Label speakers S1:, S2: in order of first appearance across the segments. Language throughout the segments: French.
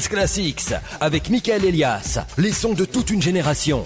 S1: Classics avec Michael Elias, les sons de toute une génération.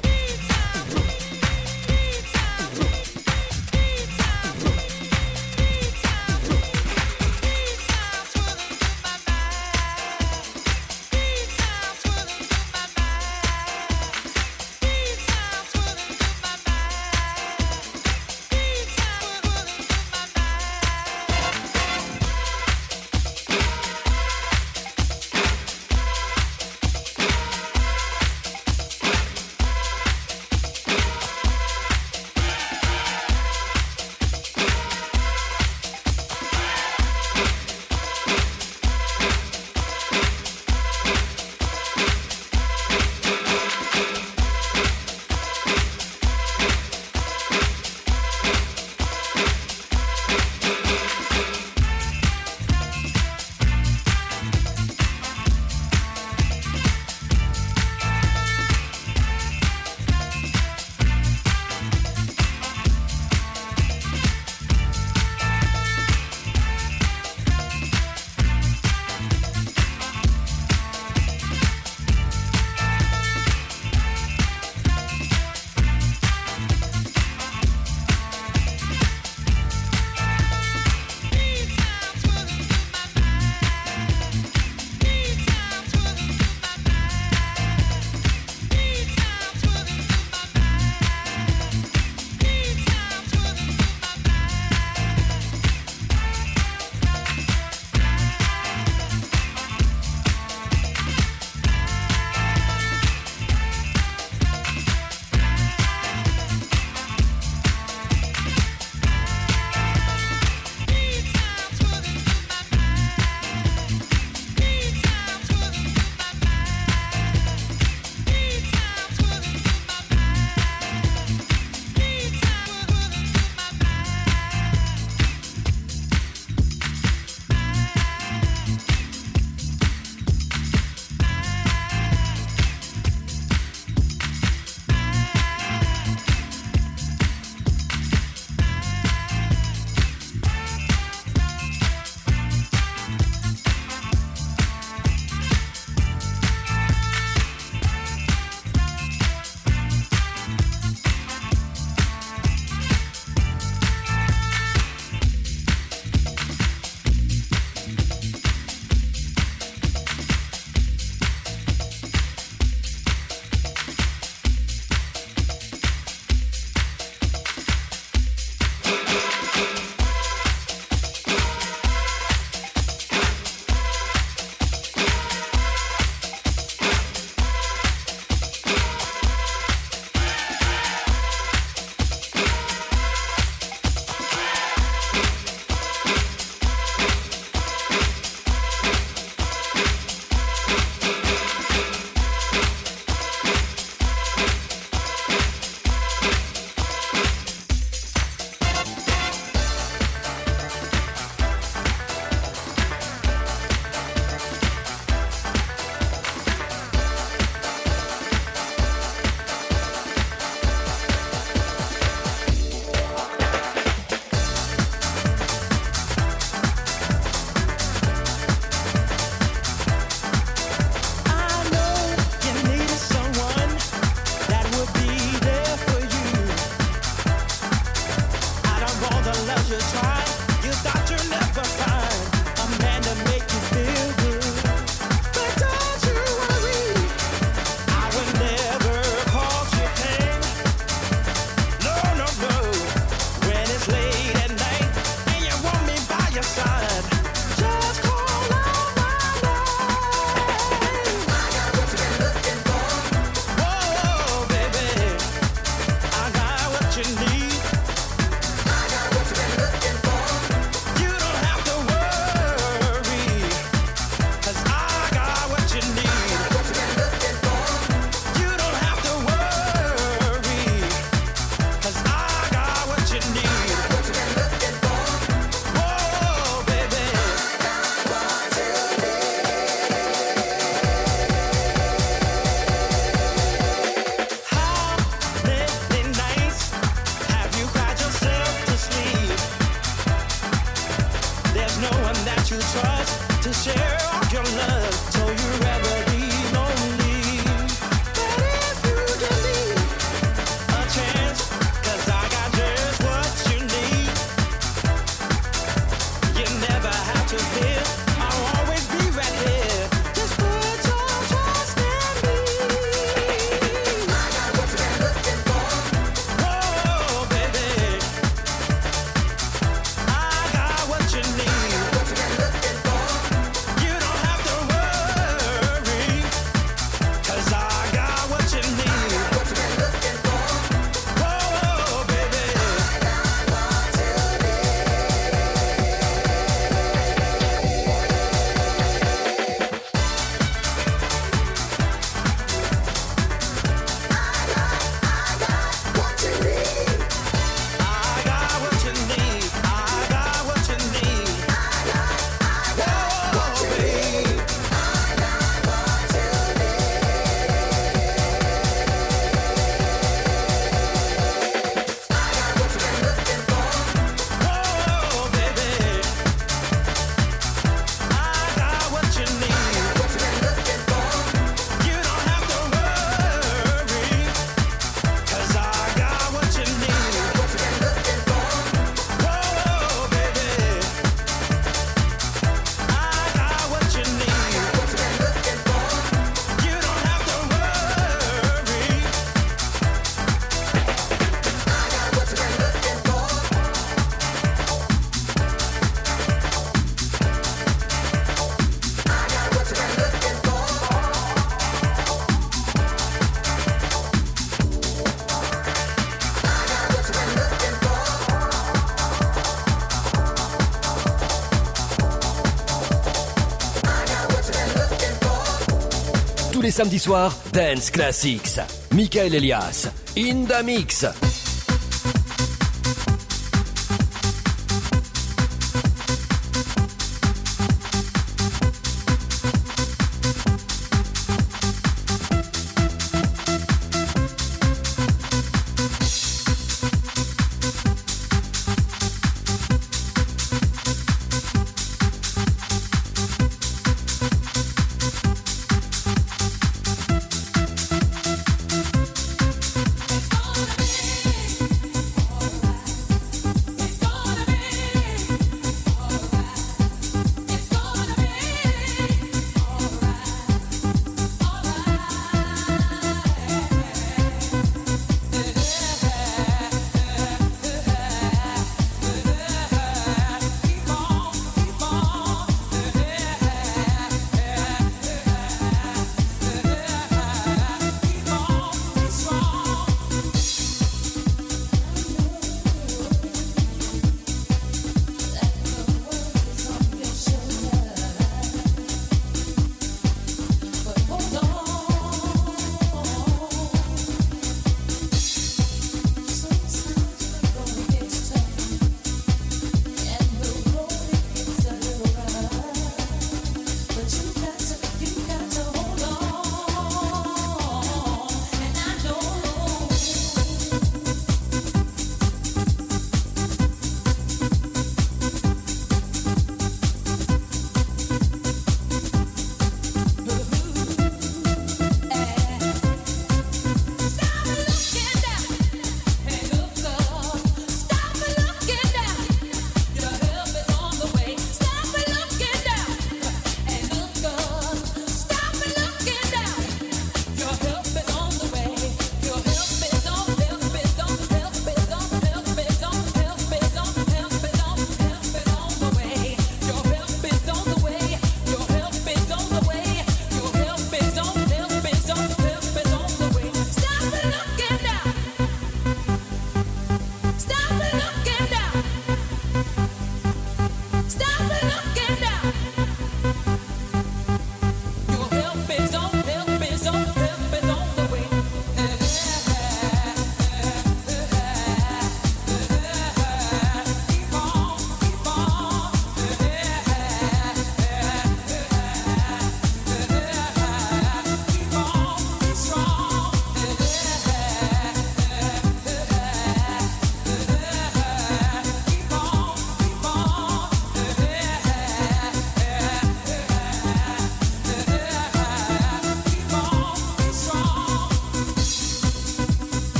S1: Samedis soirs, Dance Classics. Michael Elias, in mix.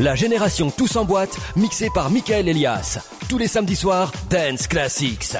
S2: La génération Tous en boîte, mixée par Michael Elias. Tous les samedis soirs, Dance Classics.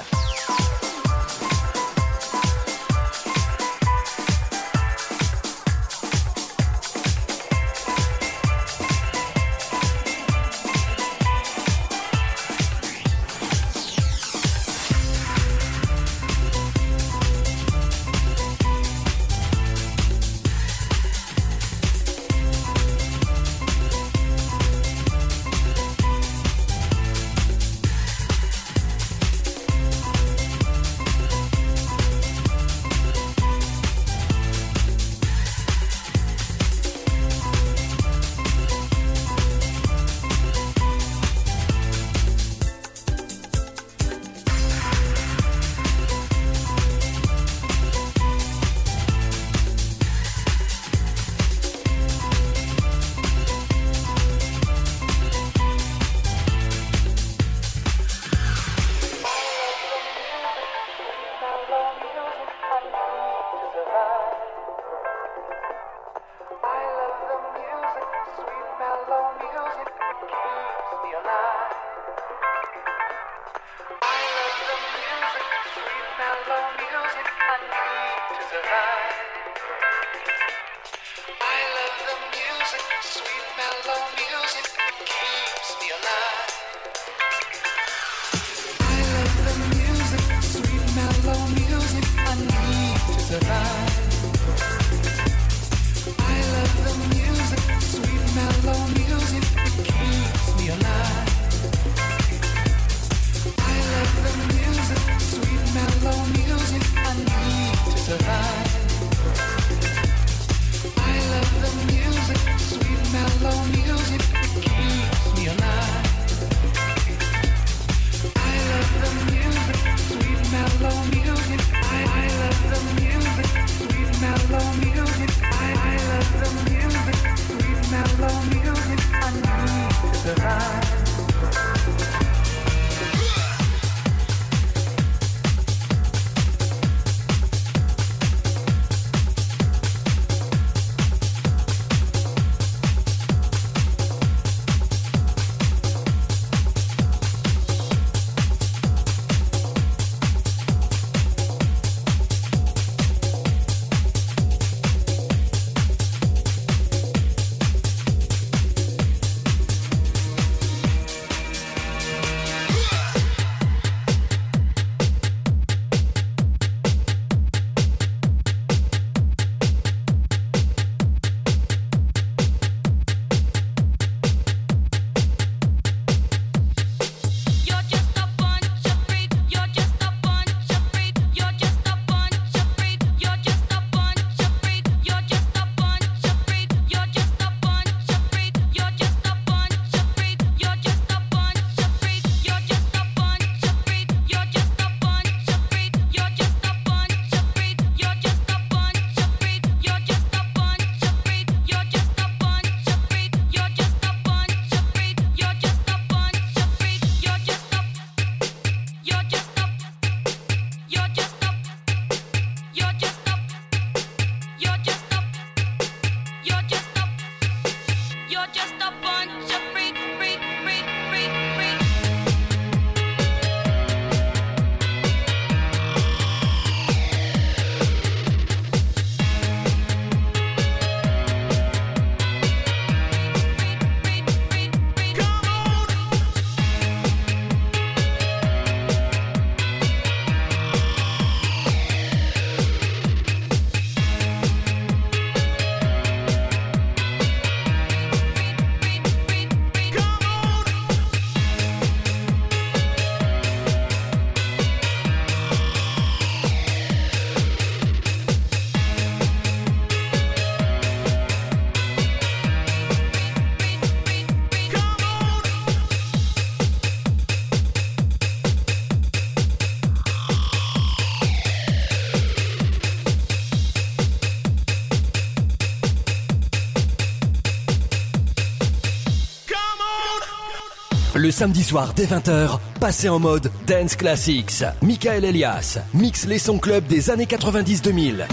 S2: Samedi soir dès 20h, passez en mode Dance Classics. Michael Elias mixe les sons club des années 90-2000.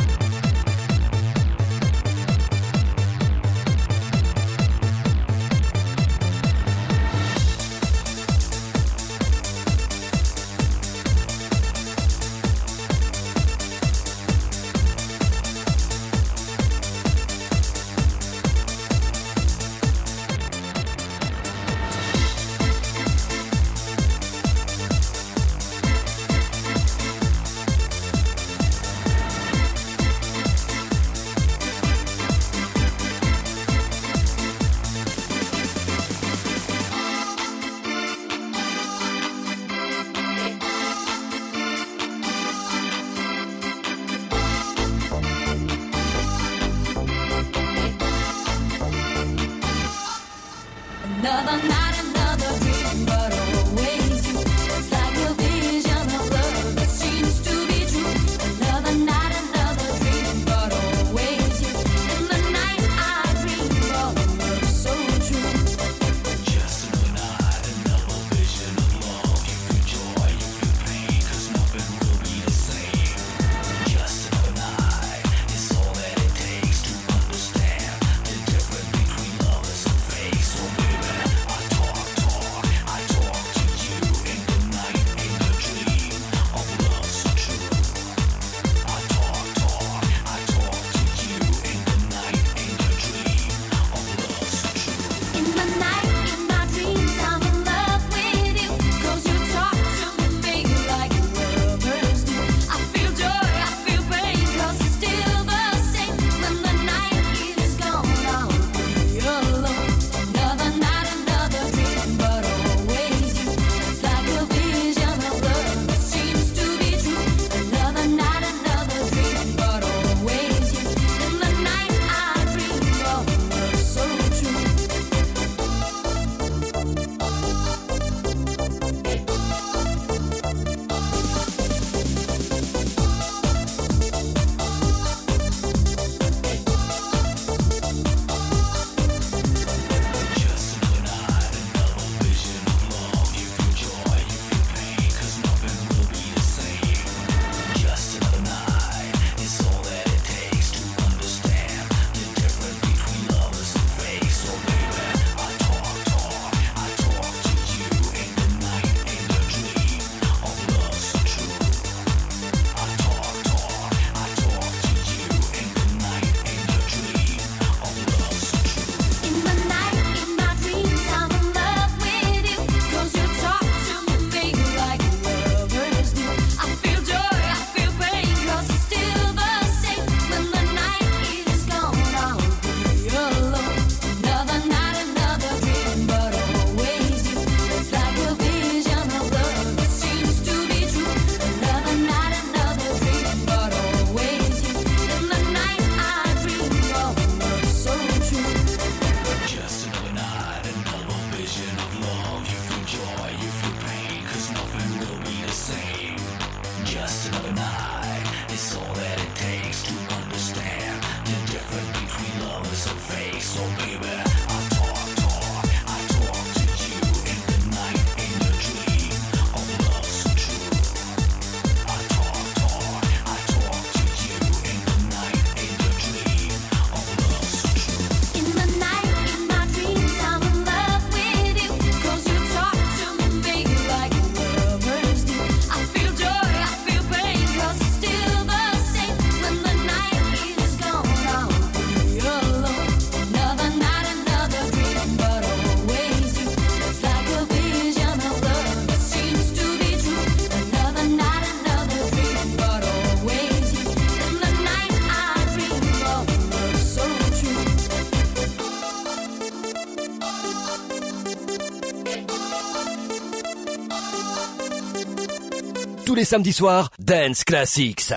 S3: Les samedis soirs, Dance Classics.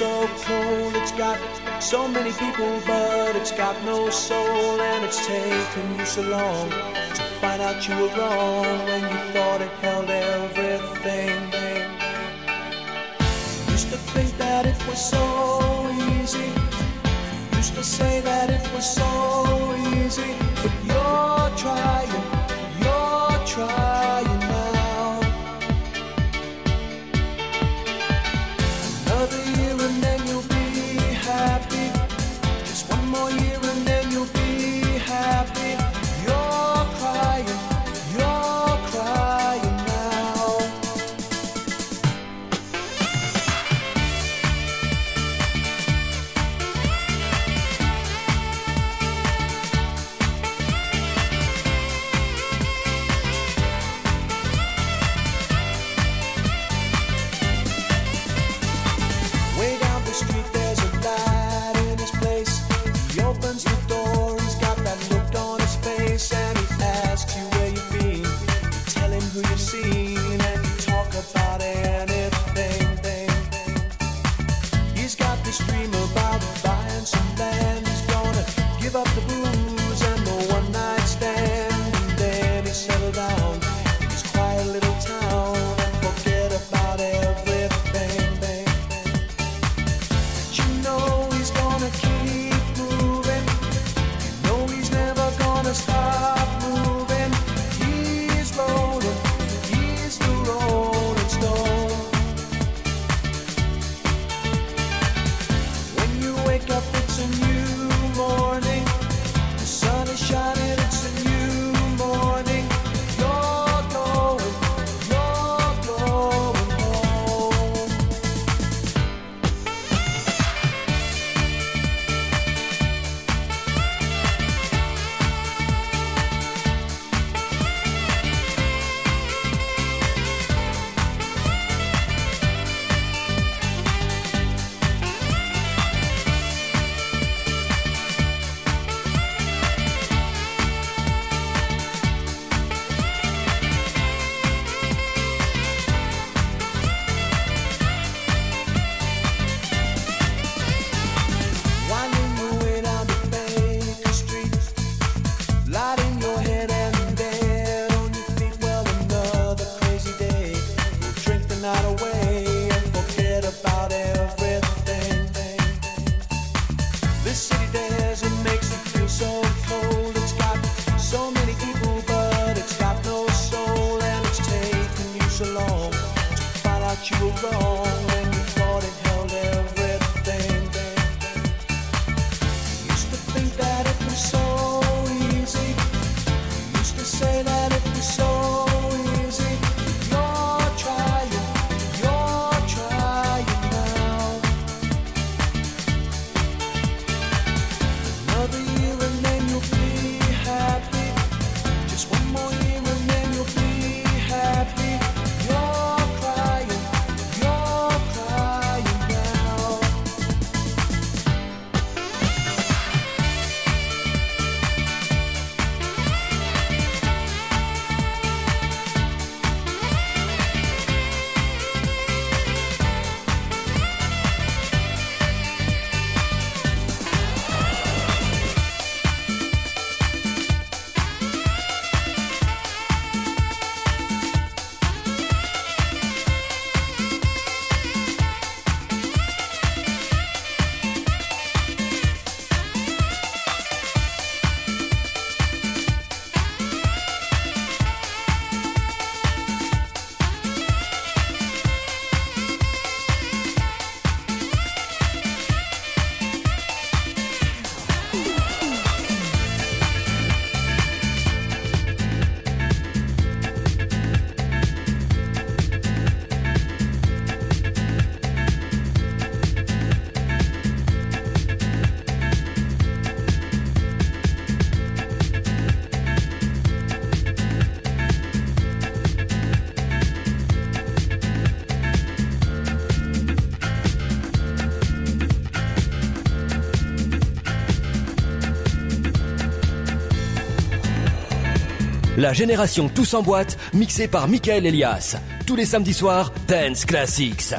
S4: So cold. It's got so many people, but it's got no soul. And it's taken you so long to find out you were wrong when you thought it held everything.
S3: La génération Tous en boîte, mixée par Michael Elias. Tous les samedis soirs, Dance Classics.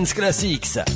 S5: Dance Classics.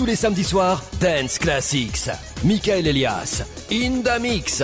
S6: Tous les samedis soirs, Dance Classics. Michael Elias, in the mix.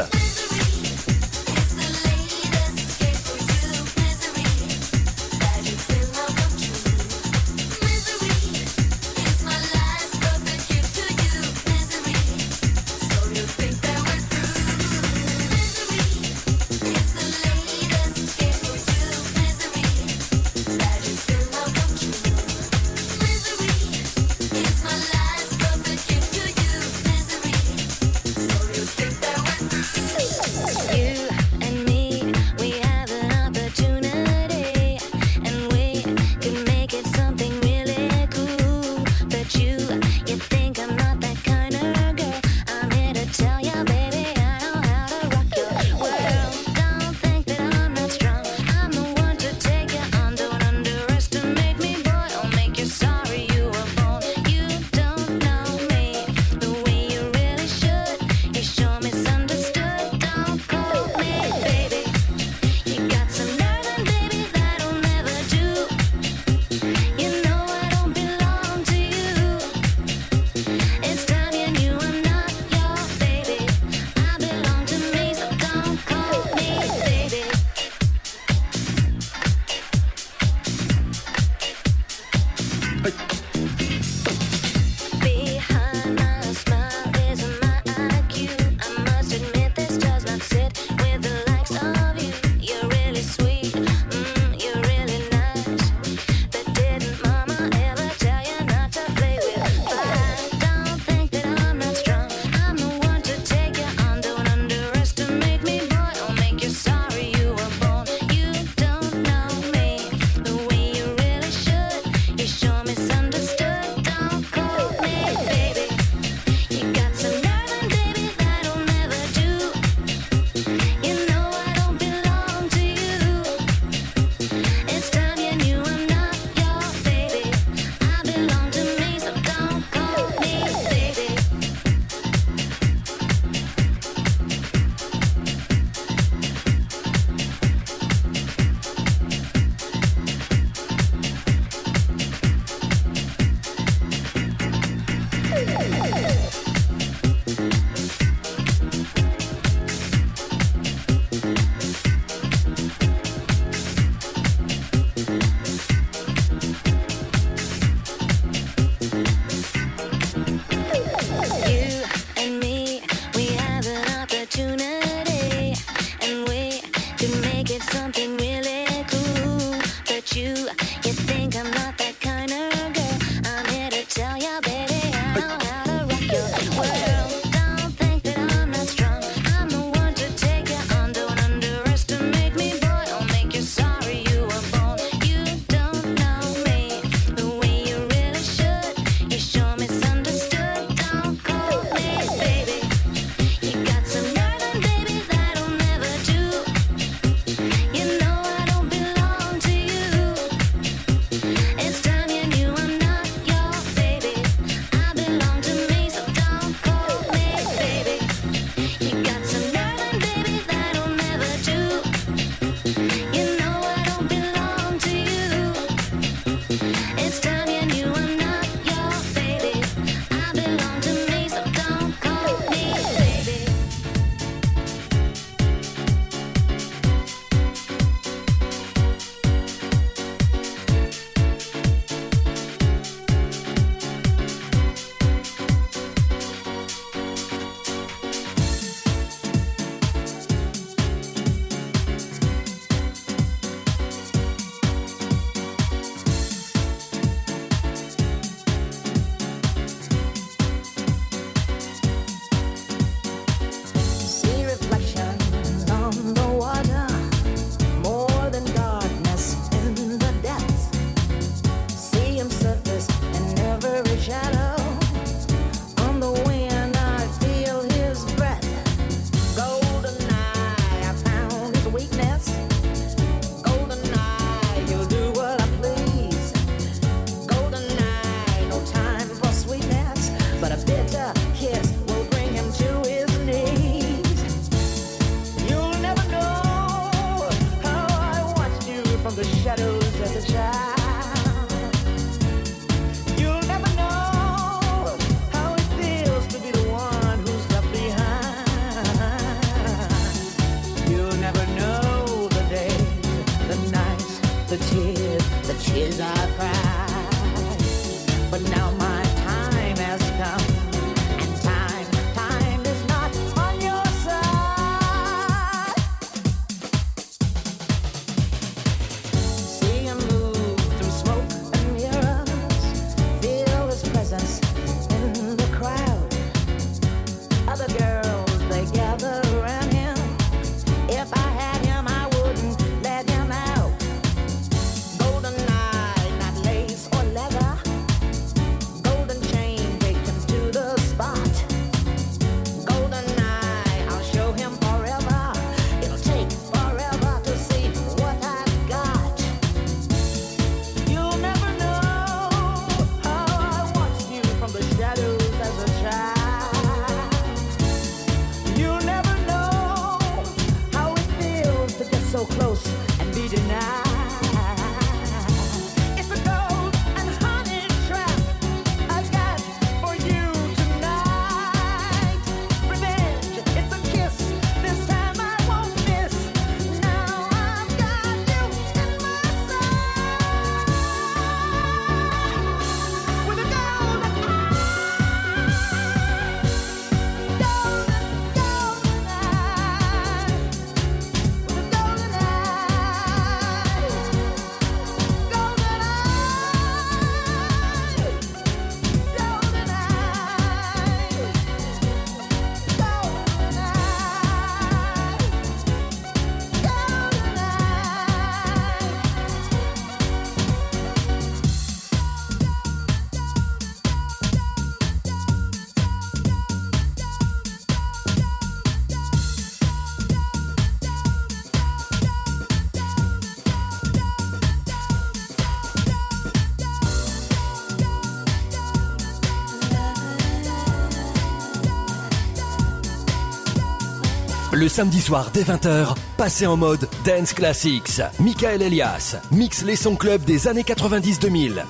S7: Samedi soir dès 20h, passez en mode Dance Classics. Michael Elias mixe les sons club des années 90-2000.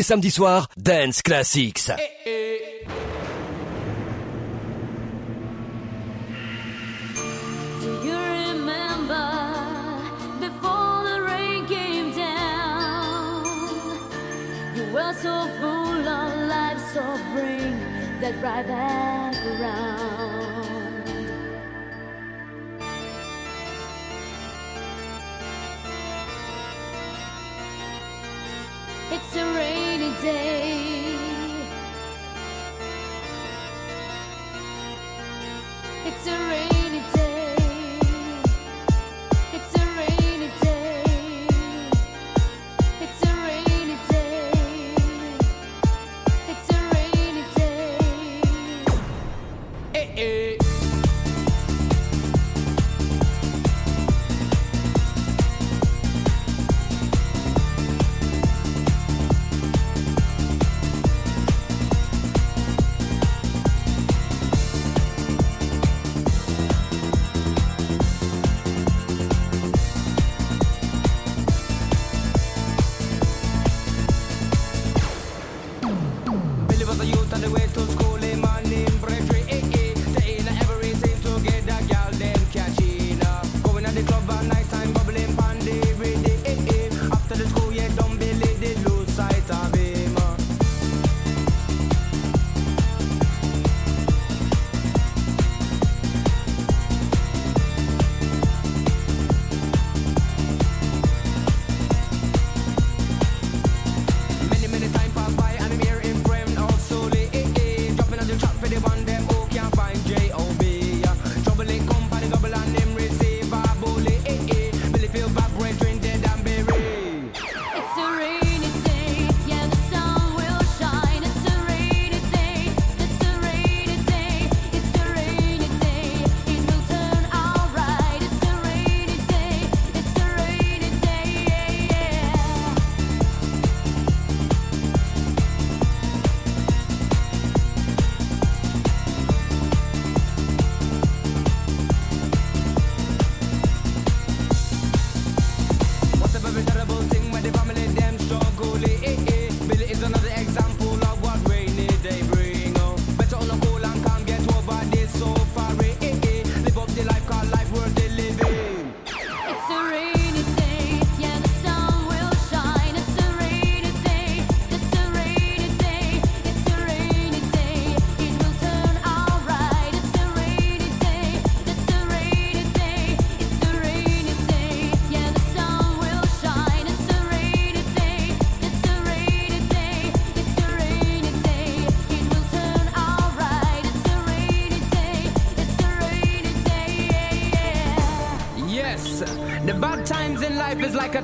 S3: Les samedis soirs, Dance Classics.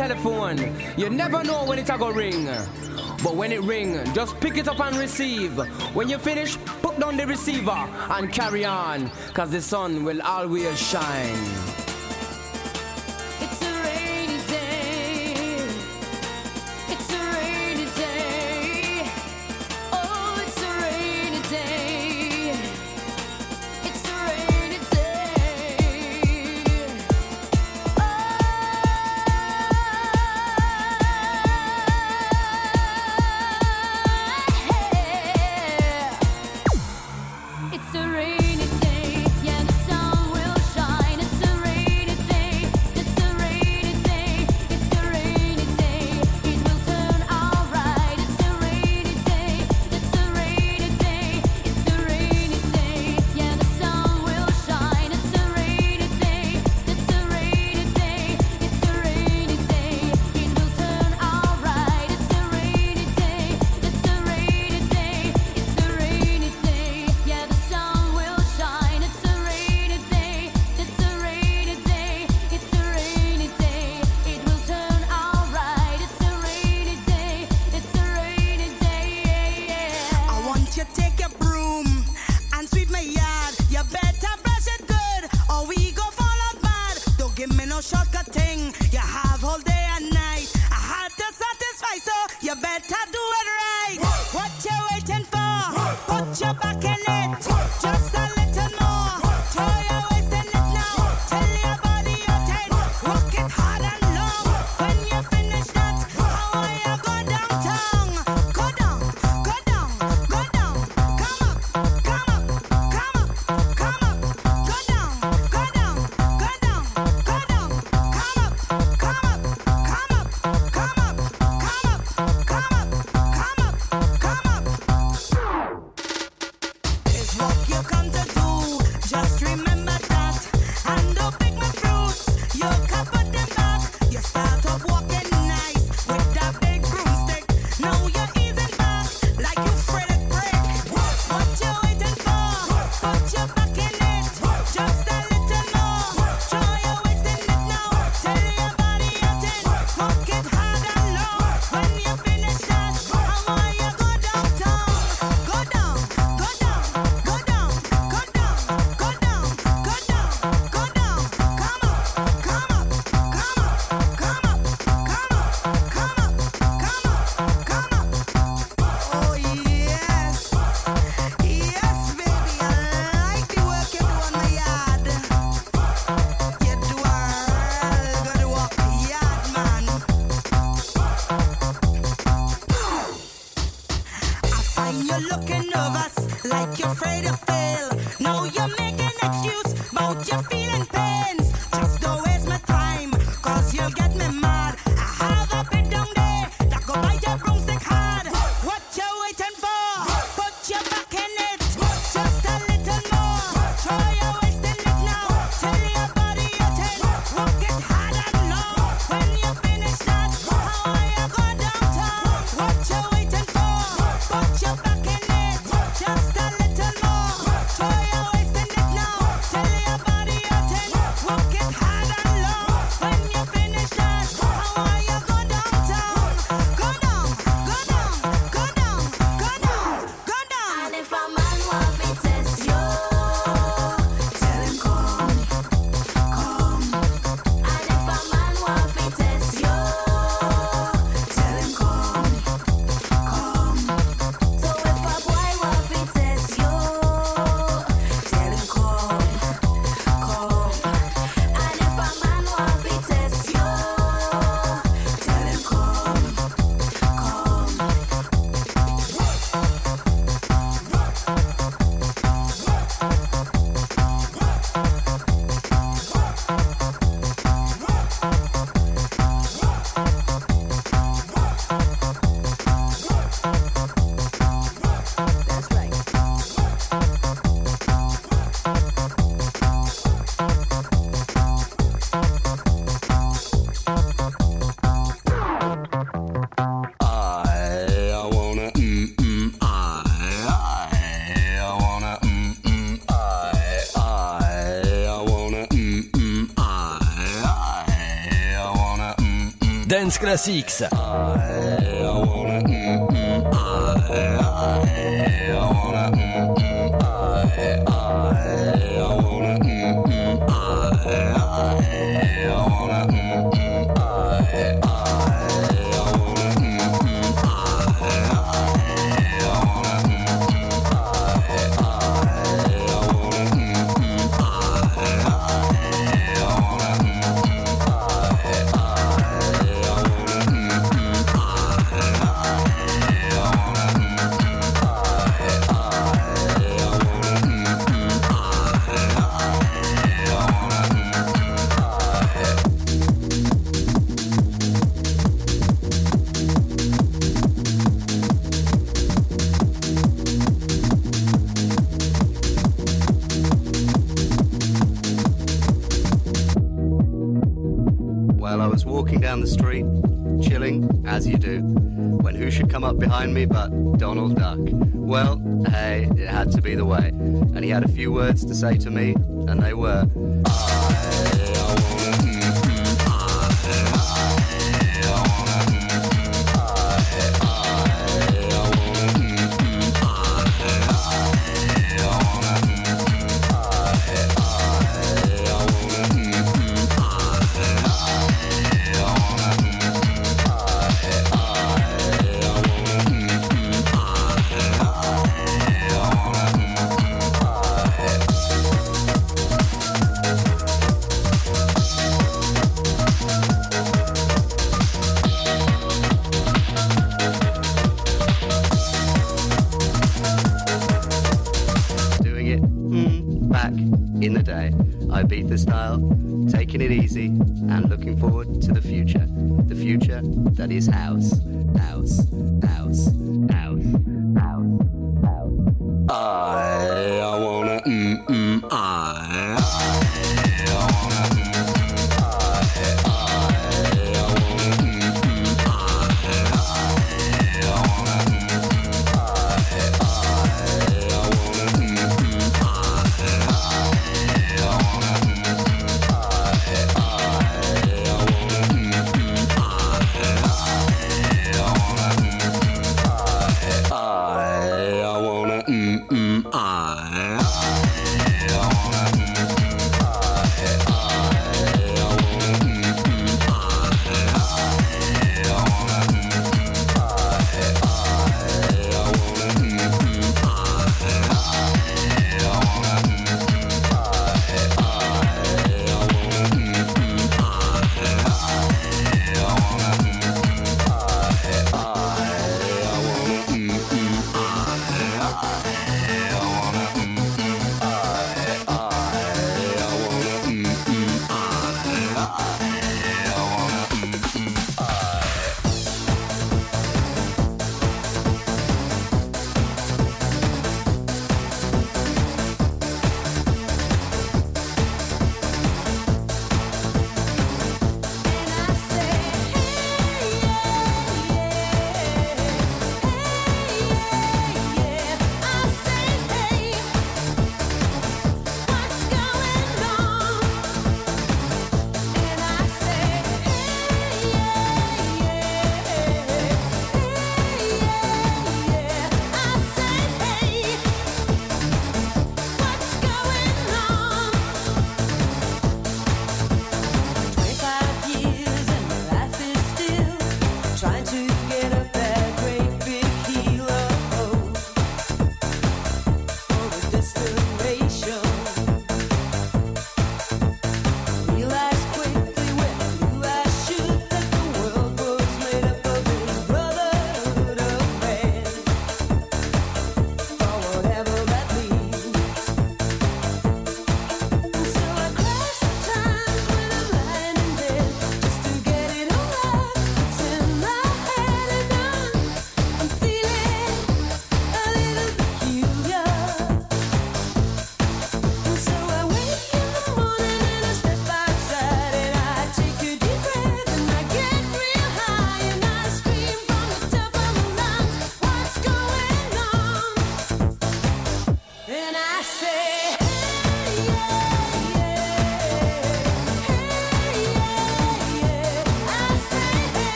S8: Telephone. You never know when it's a go ring. But when it ring, just pick it up and receive. When you finish, put down the receiver and carry on. Cause the sun will always shine.
S3: classics.
S9: come up behind me but Donald Duck. Well, hey, it had to be the way. And he had a few words to say to me, and they were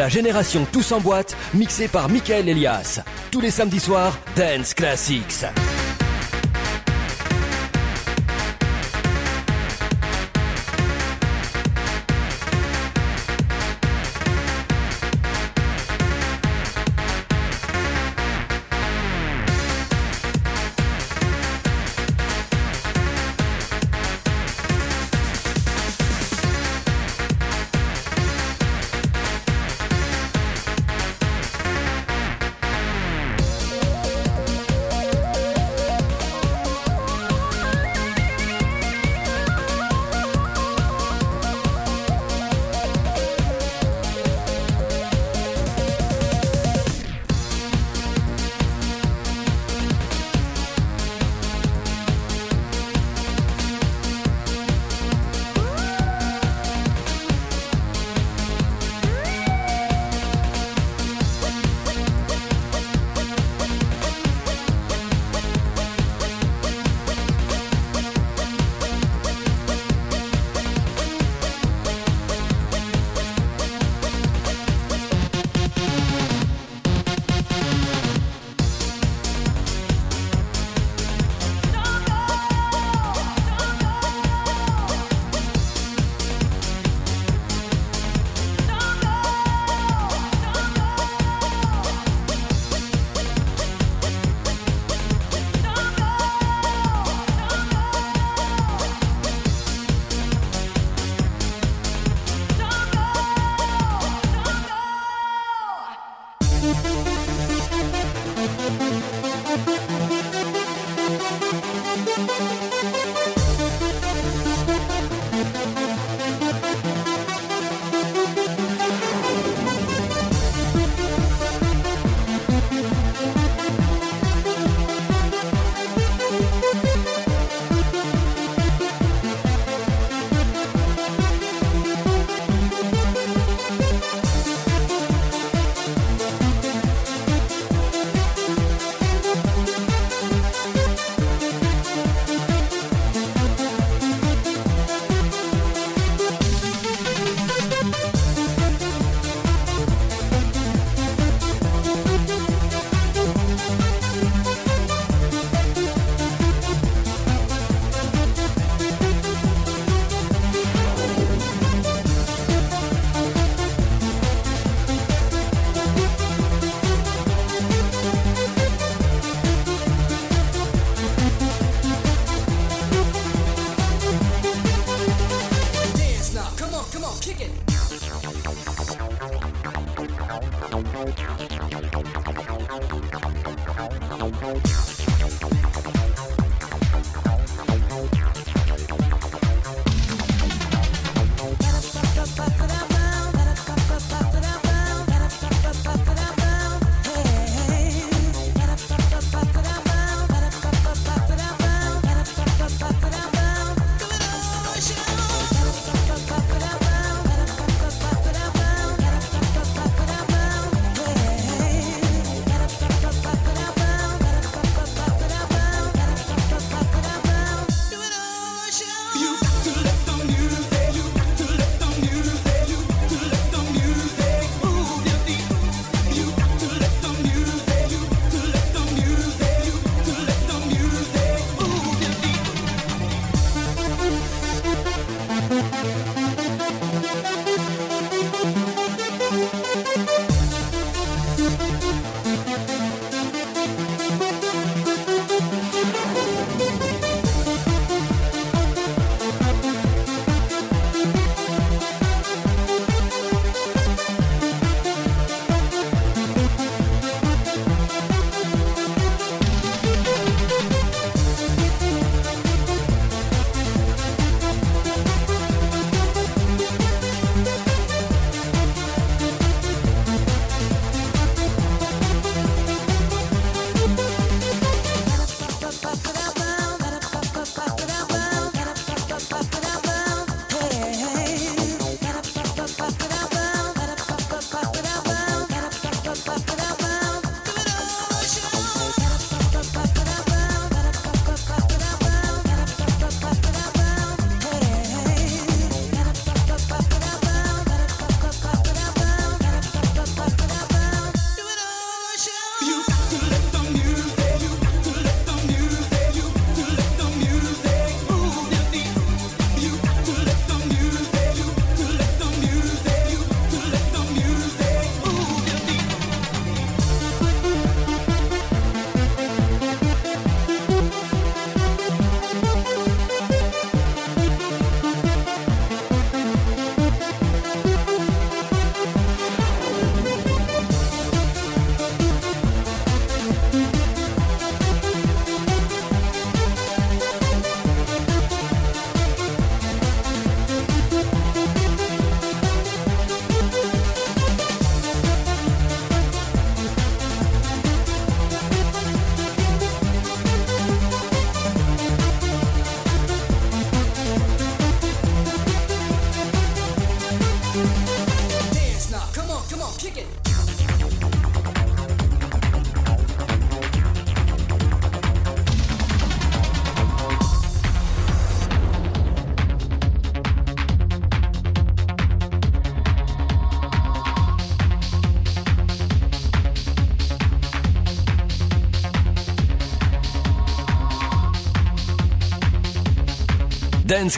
S1: La génération Tous en boîte, mixée par Michael Elias. Tous les samedis soirs, Dance Classics.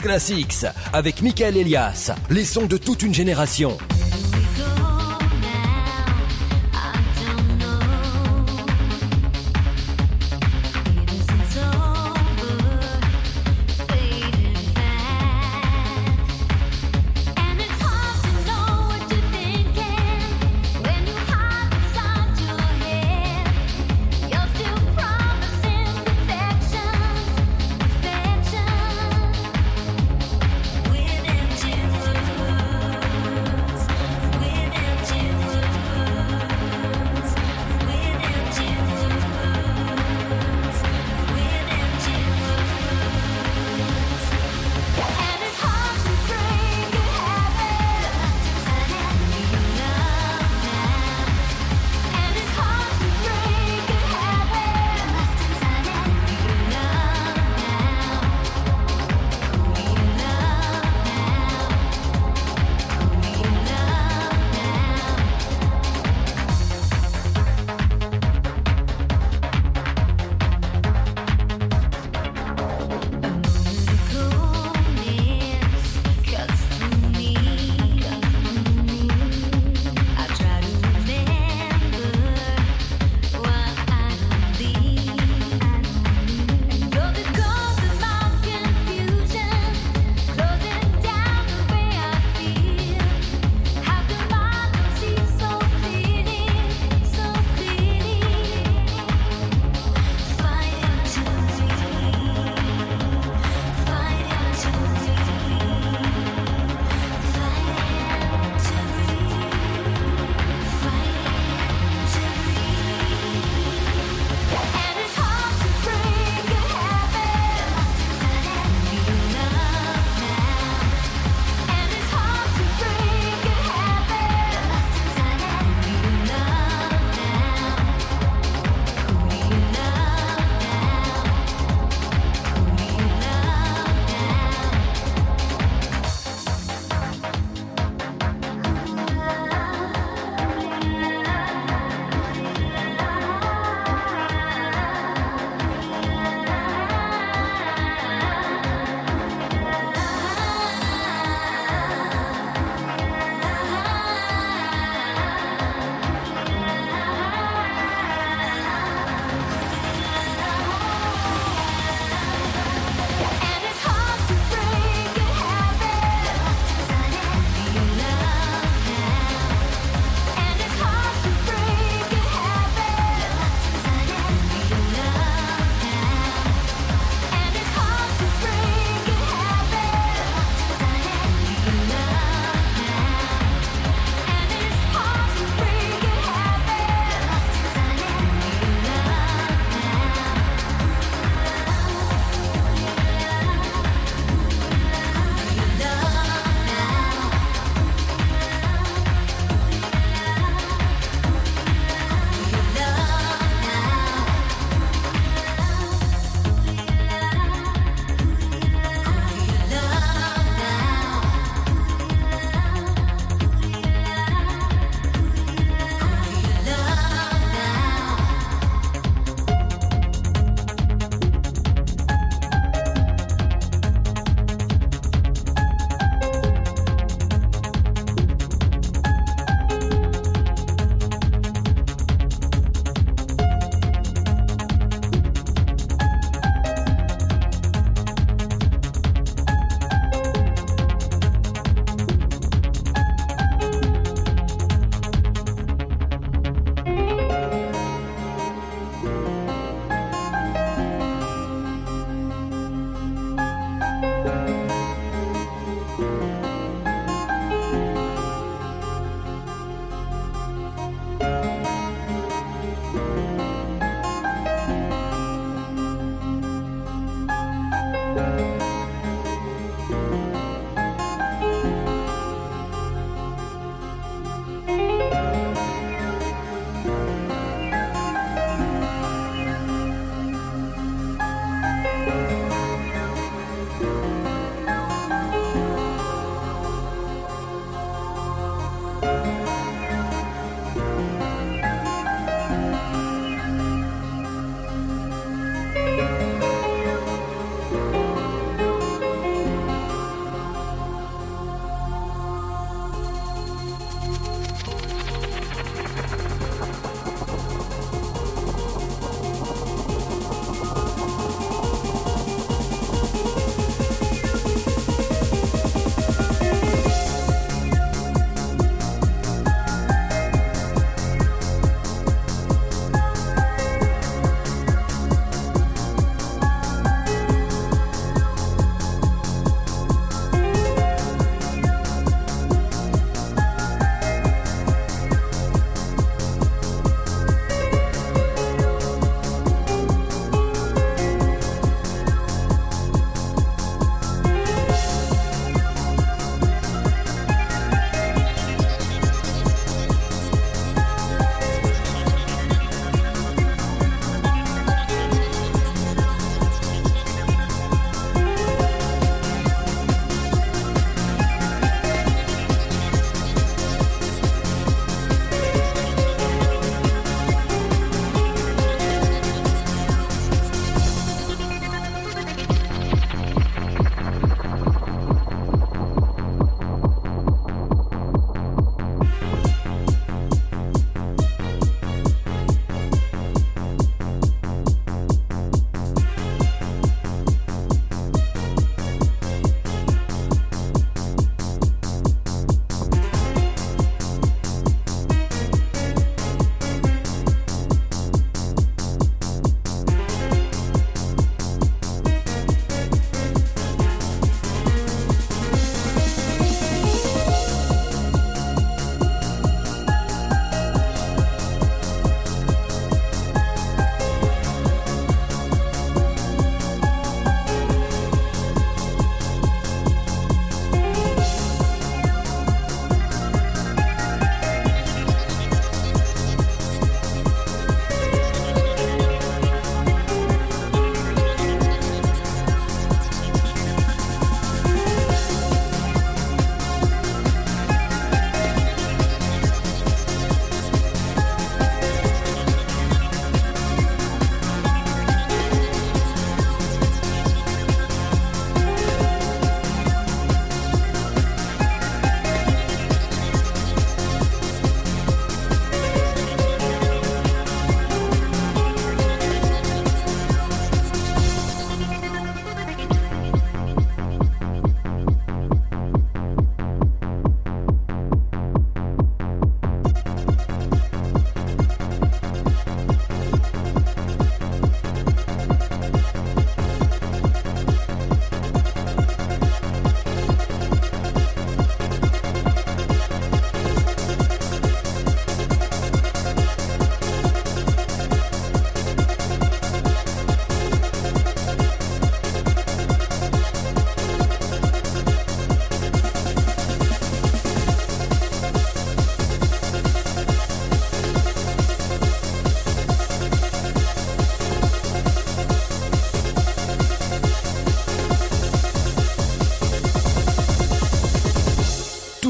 S10: Classics avec Michael Elias, les sons de toute une génération.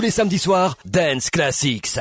S3: les samedis soirs, Dance Classics.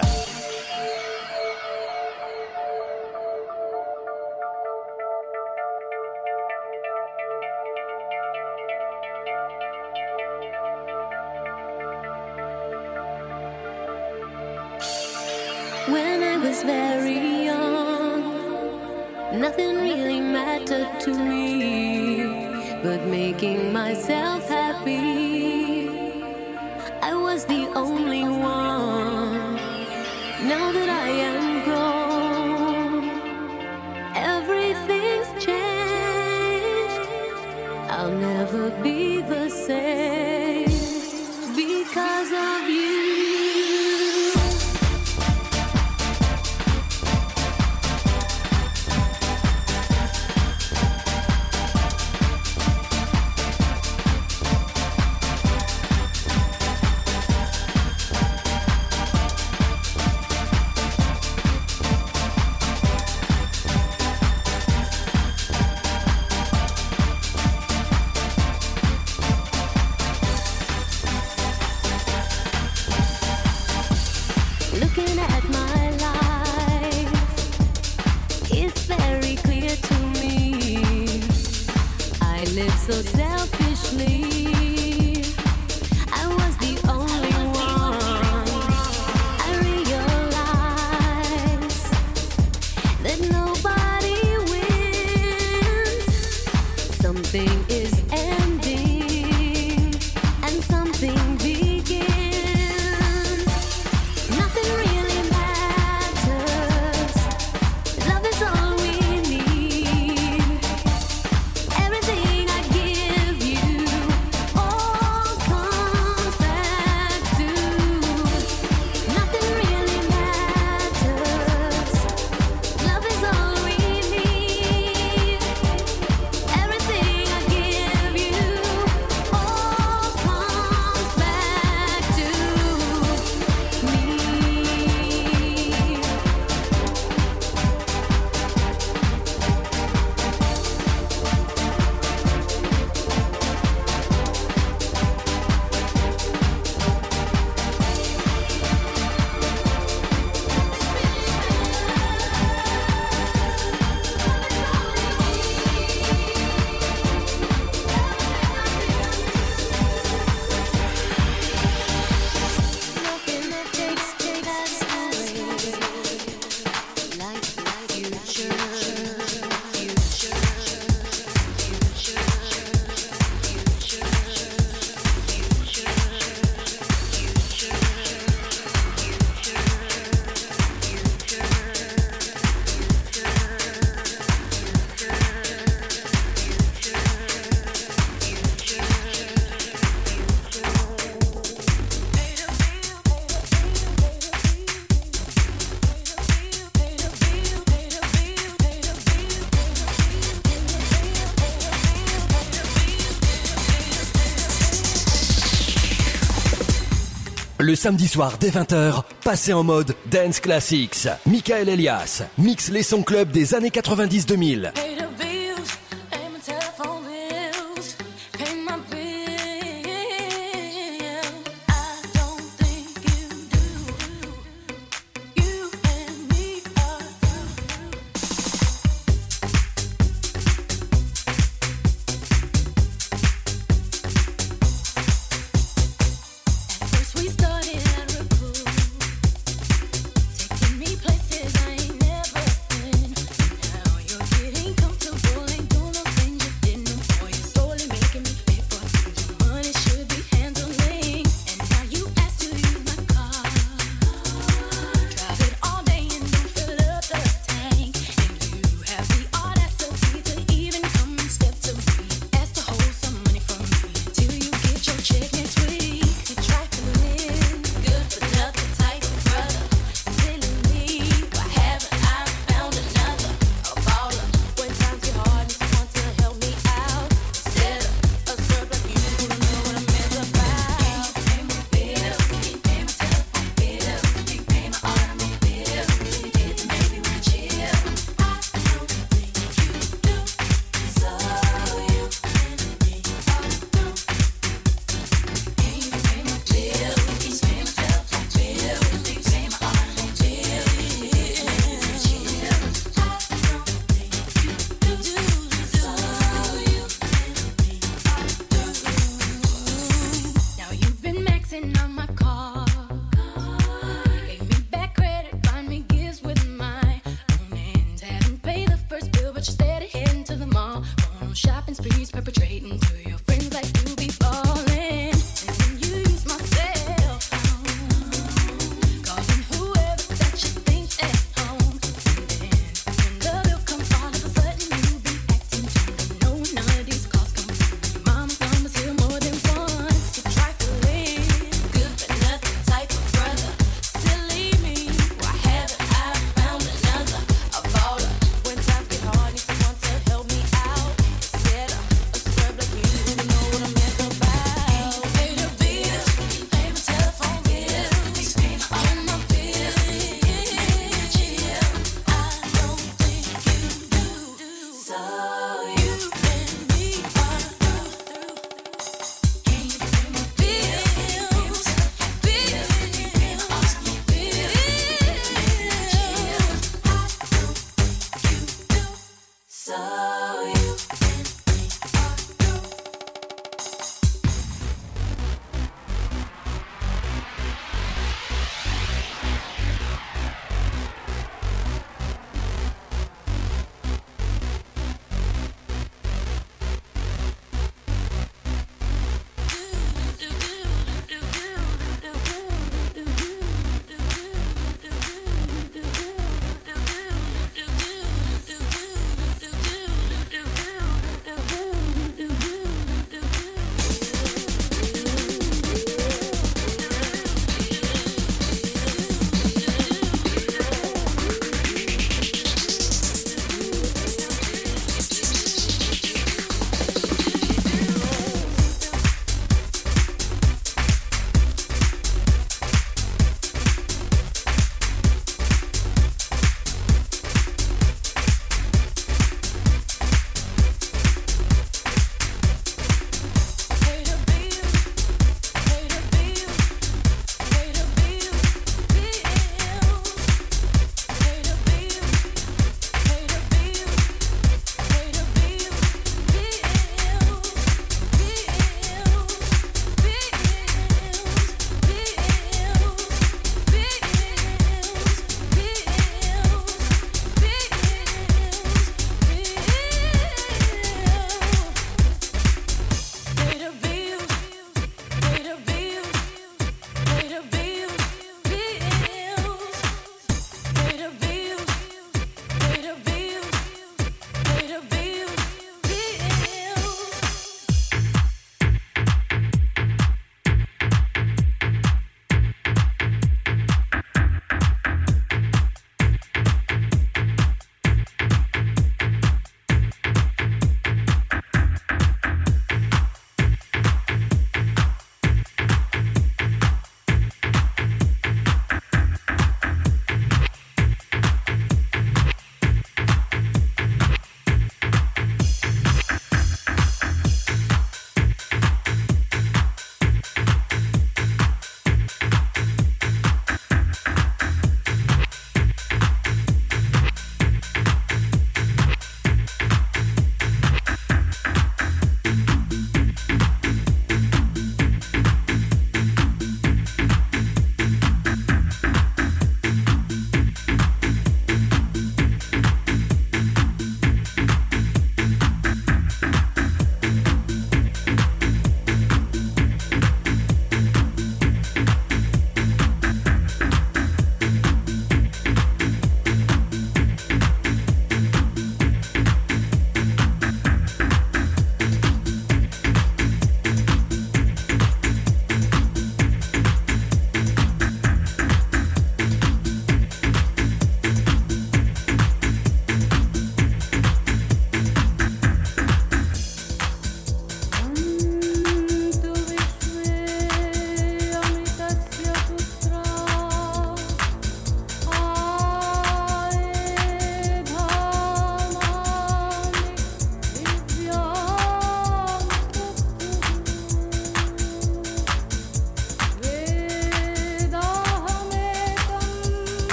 S3: Le samedi soir dès 20h, passez en mode Dance Classics. Michael Elias mixe les sons club des années 90-2000.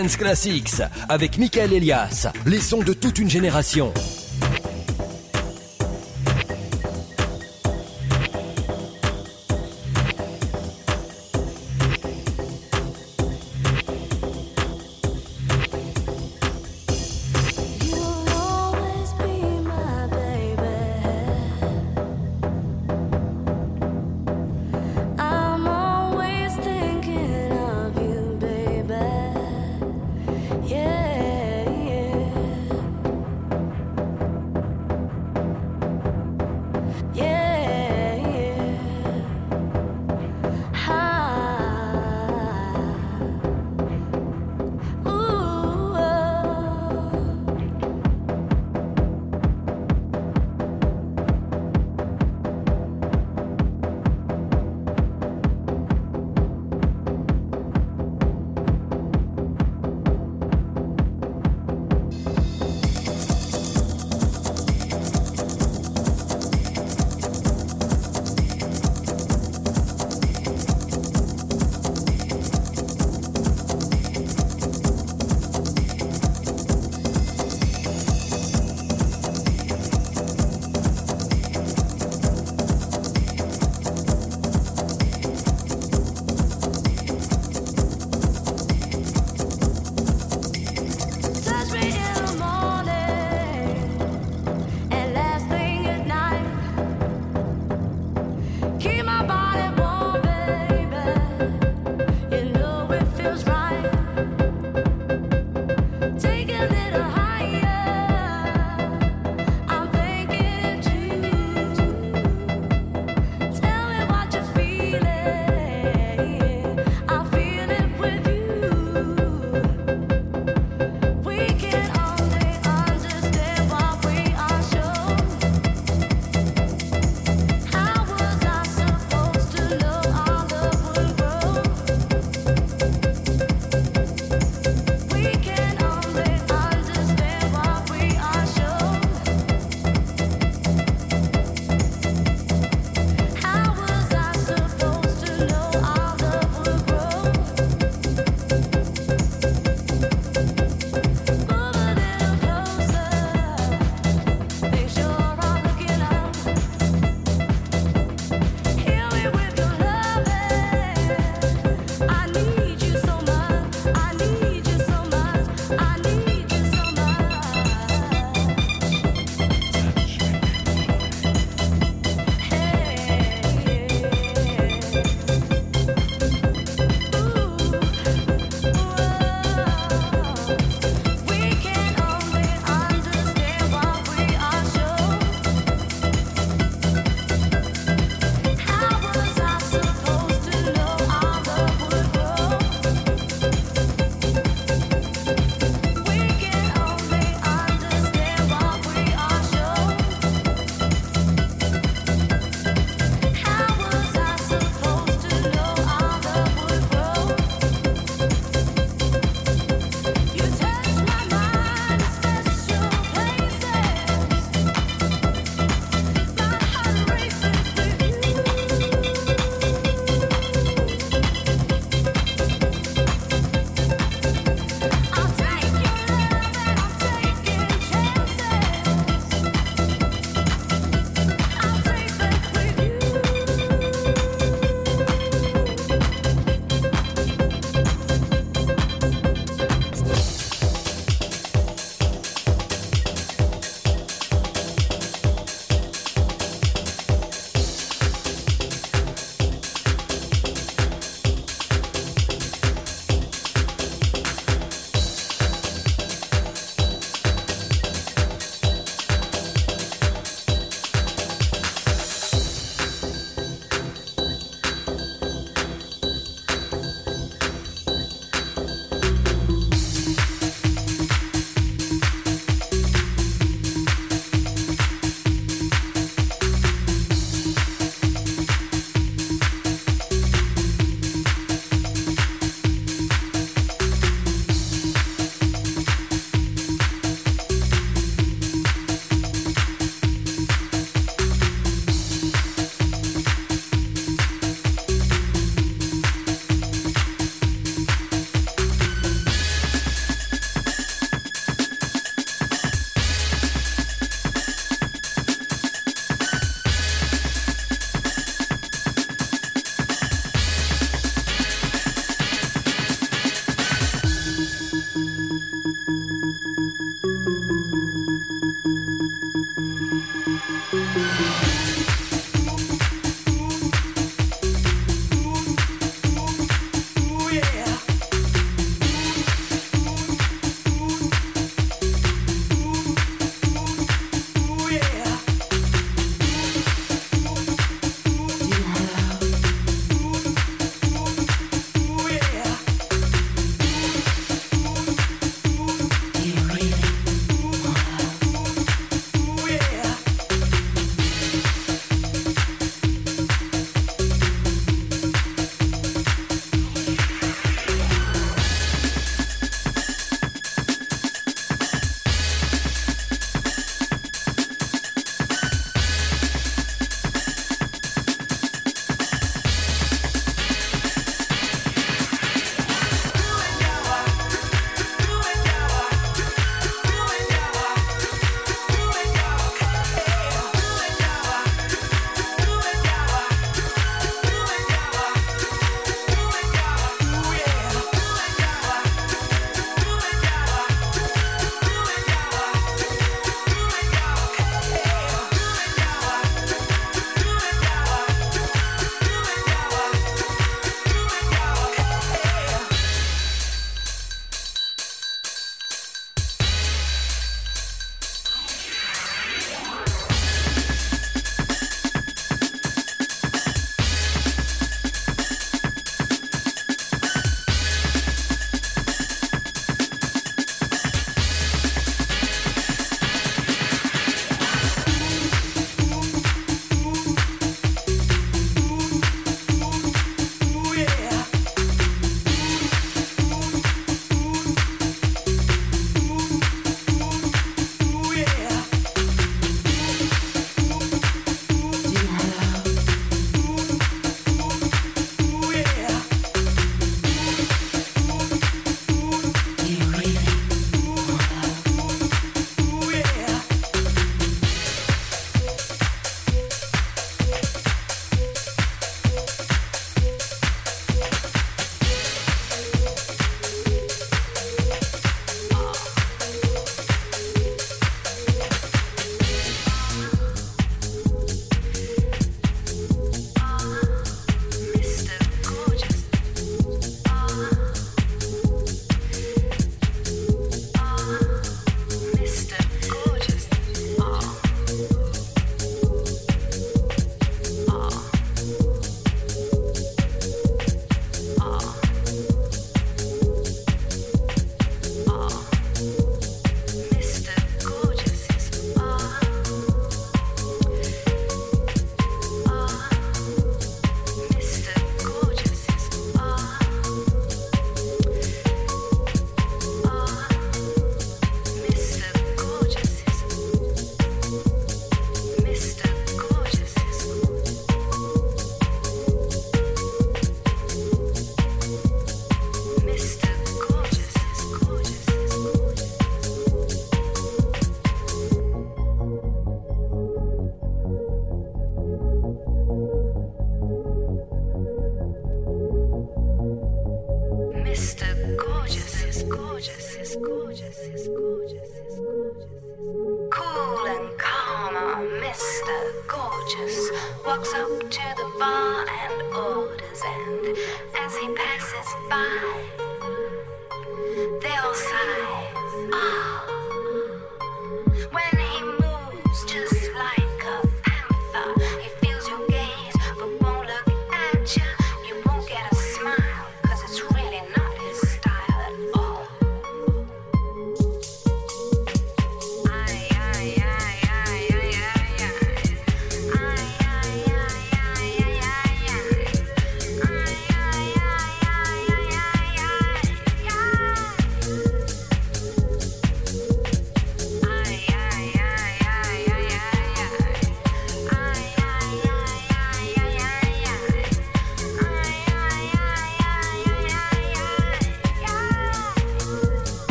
S3: Dance Classics avec Michael Elias, les sons de toute une génération.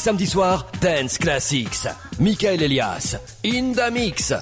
S1: Samedis soirs, Dance Classics. Michael Elias, in the mix.